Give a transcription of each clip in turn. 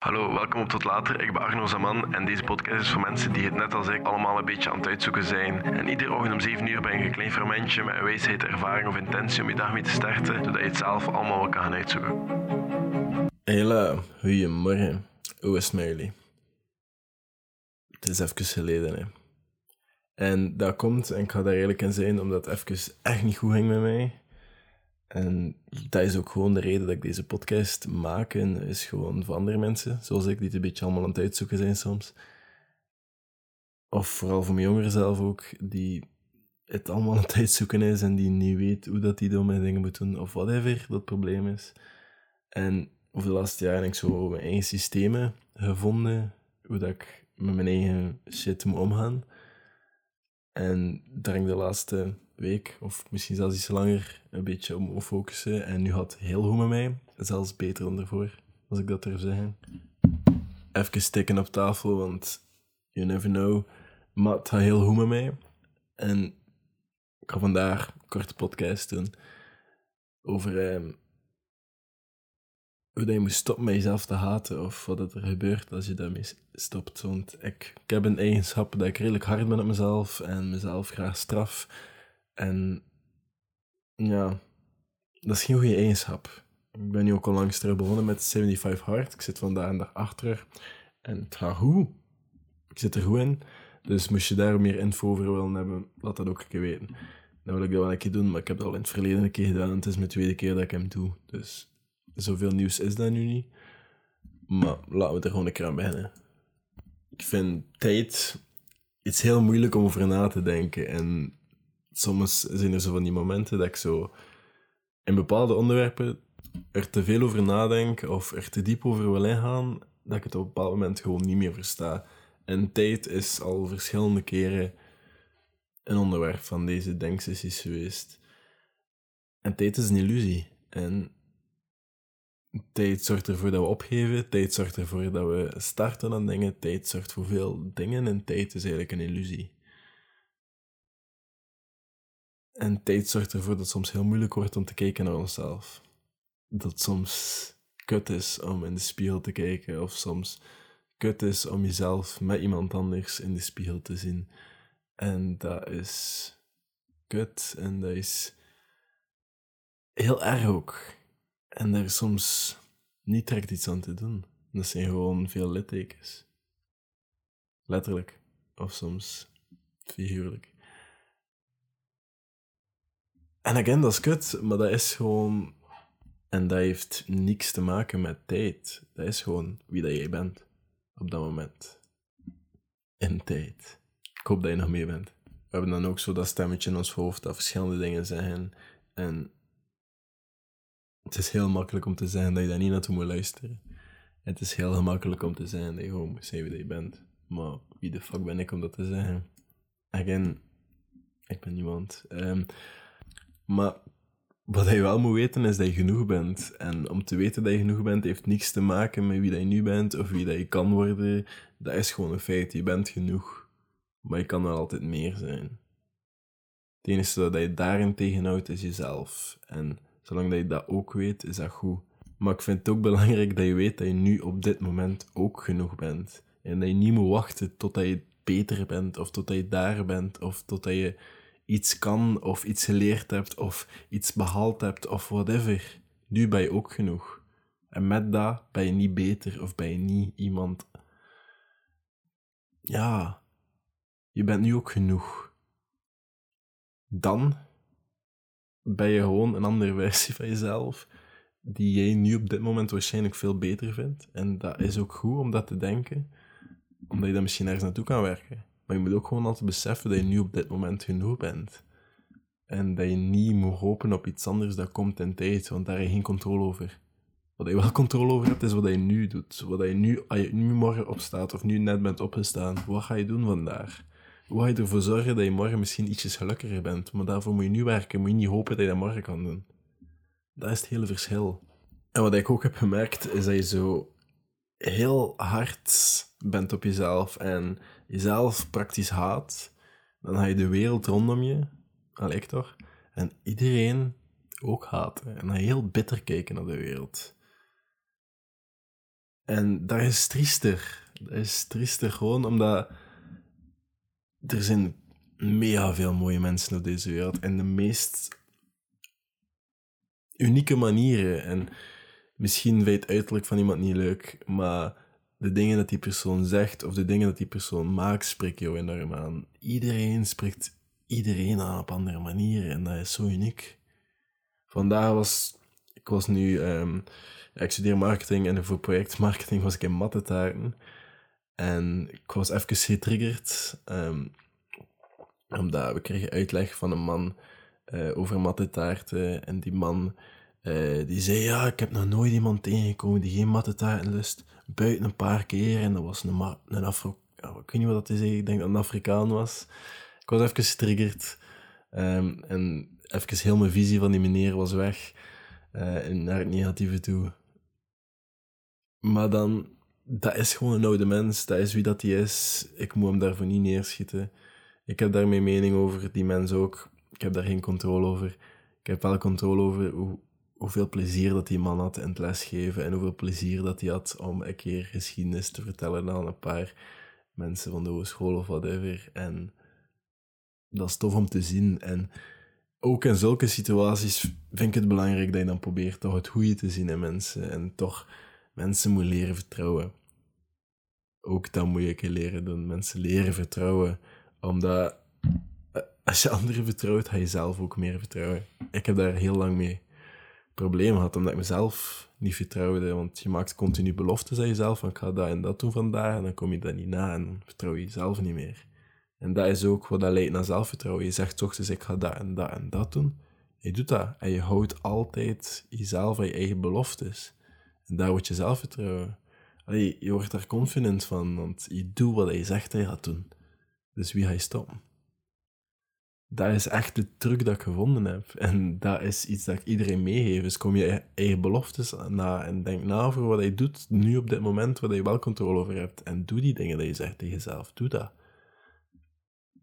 Hallo, welkom op Tot Later. Ik ben Arno Zaman en deze podcast is voor mensen die het net als ik allemaal een beetje aan het uitzoeken zijn. En iedere ochtend om 7 uur ben je een klein fermentje met een wijsheid, ervaring of intentie om je dag mee te starten, zodat je het zelf allemaal wel kan gaan uitzoeken. Hela, goeiemorgen. Hoe is het? Het is even geleden, hè. En dat komt, en ik ga daar eerlijk in zijn, omdat het even echt niet goed ging met mij. En dat is ook gewoon de reden dat ik deze podcast maak. En is gewoon voor andere mensen, zoals ik, die het een beetje allemaal aan het uitzoeken zijn soms. Of vooral voor mijn jongeren zelf ook, die het allemaal aan het uitzoeken is en die niet weet hoe dat die domme dingen moet doen, of whatever dat probleem is. En over de laatste jaren heb ik zo mijn eigen systemen gevonden, hoe dat ik met mijn eigen shit moet omgaan. En daar ik de laatste week, of misschien zelfs iets langer, een beetje om focussen. En nu het heel goed met mij. Zelfs beter dan ervoor, als ik dat durf zeggen. Even stikken op tafel, want you never know. Maar het heel goed met mij. En ik ga vandaag een korte podcast doen over ehm, hoe je moet stoppen met jezelf te haten of wat er gebeurt als je daarmee stopt. Want ik, heb een eigenschap dat ik redelijk hard ben op mezelf en mezelf graag straf. En ja, dat is geen goede eigenschap. Ik ben nu ook al langs terug begonnen met 75 Hard. Ik zit vandaag dag achter en het gaat. Ik zit er goed in. Dus moest je daar meer info over willen hebben, laat dat ook een keer weten. Dan wil ik dat wel een keer doen, maar ik heb dat al in het verleden een keer gedaan en het is mijn tweede keer dat ik hem doe. Dus zoveel nieuws is dat nu niet. Maar laten we er gewoon een keer aan beginnen. Ik vind tijd iets heel moeilijk om over na te denken. En soms zijn er zo van die momenten dat ik zo in bepaalde onderwerpen er te veel over nadenk of er te diep over wil ingaan, dat ik het op een bepaald moment gewoon niet meer versta. En tijd is al verschillende keren een onderwerp van deze denksessies geweest. En tijd is een illusie. En tijd zorgt ervoor dat we opgeven, tijd zorgt ervoor dat we starten aan dingen, tijd zorgt voor veel dingen en tijd is eigenlijk een illusie. En tijd zorgt ervoor dat het soms heel moeilijk wordt om te kijken naar onszelf. Dat het soms kut is om in de spiegel te kijken, of soms kut is om jezelf met iemand anders in de spiegel te zien. En dat is kut en dat is heel erg ook. En daar soms niet direct iets aan te doen. Dat zijn gewoon veel littekens. Letterlijk. Of soms figuurlijk. En again, dat is kut, maar dat is gewoon... En dat heeft niks te maken met tijd. Dat is gewoon wie dat jij bent. Op dat moment. In tijd. Ik hoop dat je nog mee bent. We hebben dan ook zo dat stemmetje in ons hoofd dat verschillende dingen zeggen. En het is heel makkelijk om te zeggen dat je daar niet naartoe moet luisteren. Het is heel gemakkelijk om te zeggen dat je gewoon moet zijn wie je bent. Maar wie de fuck ben ik om dat te zeggen? Again, ik ben niemand. Um, maar wat je wel moet weten is dat je genoeg bent. En om te weten dat je genoeg bent, heeft niks te maken met wie dat je nu bent of wie dat je kan worden. Dat is gewoon een feit. Je bent genoeg. Maar je kan wel altijd meer zijn. Het enige dat je daarin tegenhoudt is jezelf. En zolang dat je dat ook weet, is dat goed. Maar ik vind het ook belangrijk dat je weet dat je nu op dit moment ook genoeg bent. En dat je niet moet wachten totdat je beter bent, of totdat je daar bent, of totdat je iets kan of iets geleerd hebt of iets behaald hebt of whatever. Nu ben je ook genoeg. En met dat ben je niet beter of ben je niet iemand. Ja, je bent nu ook genoeg. Dan ben je gewoon een andere versie van jezelf die jij nu op dit moment waarschijnlijk veel beter vindt. En dat is ook goed om dat te denken, omdat je dan misschien ergens naartoe kan werken. Maar je moet ook gewoon altijd beseffen dat je nu op dit moment genoeg bent. En dat je niet moet hopen op iets anders dat komt in tijd, want daar heb je geen controle over. Wat je wel controle over hebt, is wat je nu doet. Wat je nu, als je nu morgen opstaat of nu net bent opgestaan, wat ga je doen vandaag? Hoe je ervoor zorgen dat je morgen misschien ietsjes gelukkiger bent? Maar daarvoor moet je nu werken, moet je niet hopen dat je dat morgen kan doen. Dat is het hele verschil. En wat ik ook heb gemerkt, is dat je zo heel hard bent op jezelf en jezelf praktisch haat, dan ga je de wereld rondom je, al toch, en iedereen ook haten. En dan heel bitter kijken naar de wereld. En dat is triester. Dat is triester gewoon omdat er zijn mega veel mooie mensen op deze wereld. En de meest unieke manieren. En misschien je het uiterlijk van iemand niet leuk, maar de dingen dat die persoon zegt of de dingen dat die persoon maakt, spreekt jou enorm aan. Iedereen spreekt iedereen aan op andere manieren en dat is zo uniek. Vandaag was ik was nu, um, ik studeer marketing en voor projectmarketing was ik in mattetaarten. En ik was even getriggerd, um, omdat we kregen uitleg van een man uh, over mattetaarten. En die man uh, die zei, ja, ik heb nog nooit iemand tegengekomen die geen mattetaarten lust. Buiten een paar keer. En dat was een, een Afro... Ik weet niet wat dat is, ik denk dat het een Afrikaan was. Ik was even getriggerd. Um, en even heel mijn visie van die meneer was weg. Uh, naar het negatieve toe. Maar dan, dat is gewoon een oude mens. Dat is wie dat hij is. Ik moet hem daarvoor niet neerschieten. Ik heb daar mijn mening over, die mens ook. Ik heb daar geen controle over. Ik heb wel controle over hoe, hoeveel plezier dat die man had in het lesgeven en hoeveel plezier dat hij had om een keer geschiedenis te vertellen aan een paar mensen van de hogeschool of whatever. En dat is tof om te zien. En ook in zulke situaties vind ik het belangrijk dat je dan probeert toch het goede te zien in mensen en toch mensen moet leren vertrouwen. Ook dat moet je leren doen. Mensen leren vertrouwen, omdat eh, als je anderen vertrouwt, ga je zelf ook meer vertrouwen. Ik heb daar heel lang mee problemen gehad, omdat ik mezelf niet vertrouwde. Want je maakt continu beloftes aan jezelf, van ik ga dat en dat doen vandaag, en dan kom je dat niet na en dan vertrouw je jezelf niet meer. En dat is ook wat dat leidt naar zelfvertrouwen. Je zegt toch eens, ik ga dat en dat en dat doen. Je doet dat. En je houdt altijd jezelf aan je eigen beloftes. En daar wordt je zelfvertrouwen. Je wordt daar confident van, want je doet wat je zegt dat je gaat doen. Dus wie ga je stoppen? Dat is echt de truc dat ik gevonden heb. En dat is iets dat ik iedereen meegeef. Dus kom je eigen beloftes na en denk na over wat je doet nu op dit moment, waar je wel controle over hebt. En doe die dingen die je zegt tegen jezelf. Doe dat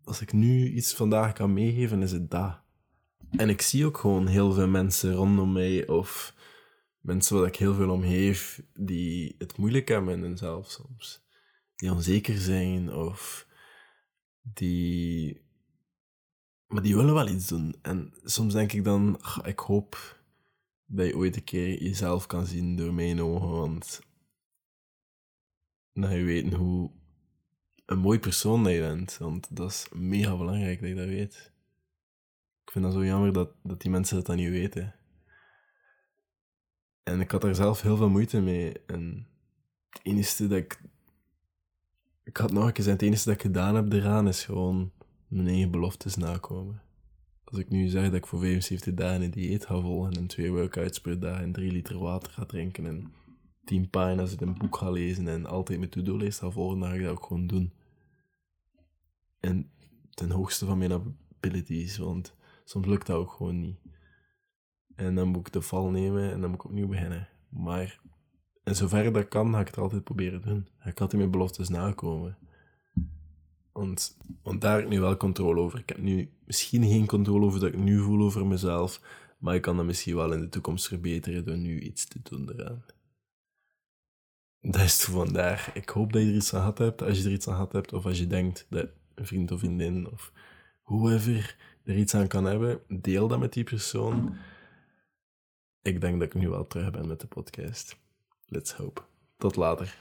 als ik nu iets vandaag kan meegeven, is het dat. En ik zie ook gewoon heel veel mensen rondom mij, of mensen waar ik heel veel om geef, die het moeilijk hebben in hunzelf soms. Die onzeker zijn, of die... Maar die willen wel iets doen. En soms denk ik dan, ik hoop dat je ooit een keer jezelf kan zien door mijn ogen, want dan je weten hoe een mooi persoon dat je bent. Want dat is mega belangrijk dat je dat weet. Ik vind dat zo jammer dat, dat die mensen dat dan niet weten. En ik had daar zelf heel veel moeite mee. En het enige dat ik... Ik had nog een keer het enige dat ik gedaan heb eraan is gewoon mijn eigen beloftes nakomen. Als ik nu zeg dat ik voor 75 dagen een dieet ga volgen en twee workouts per dag en drie liter water ga drinken en tien pagina's uit een boek ga lezen en altijd mijn to-do-lijst ga volgen, dan ga ik dat ook gewoon doen. En ten hoogste van mijn abilities, want soms lukt dat ook gewoon niet. En dan moet ik de val nemen en dan moet ik opnieuw beginnen. Maar in zover dat kan, ga ik het altijd proberen doen. Ik had altijd mijn beloftes nakomen. Want, want daar heb ik nu wel controle over. Ik heb nu misschien geen controle over dat ik nu voel over mezelf, maar ik kan dat misschien wel in de toekomst verbeteren door nu iets te doen eraan. Dat is het vandaar. Ik hoop dat je er iets aan gehad hebt. Als je er iets aan gehad hebt, of als je denkt dat een vriend of vriendin of whoever er iets aan kan hebben, deel dat met die persoon. Ik denk dat ik nu wel terug ben met de podcast. Let's hope. Tot later.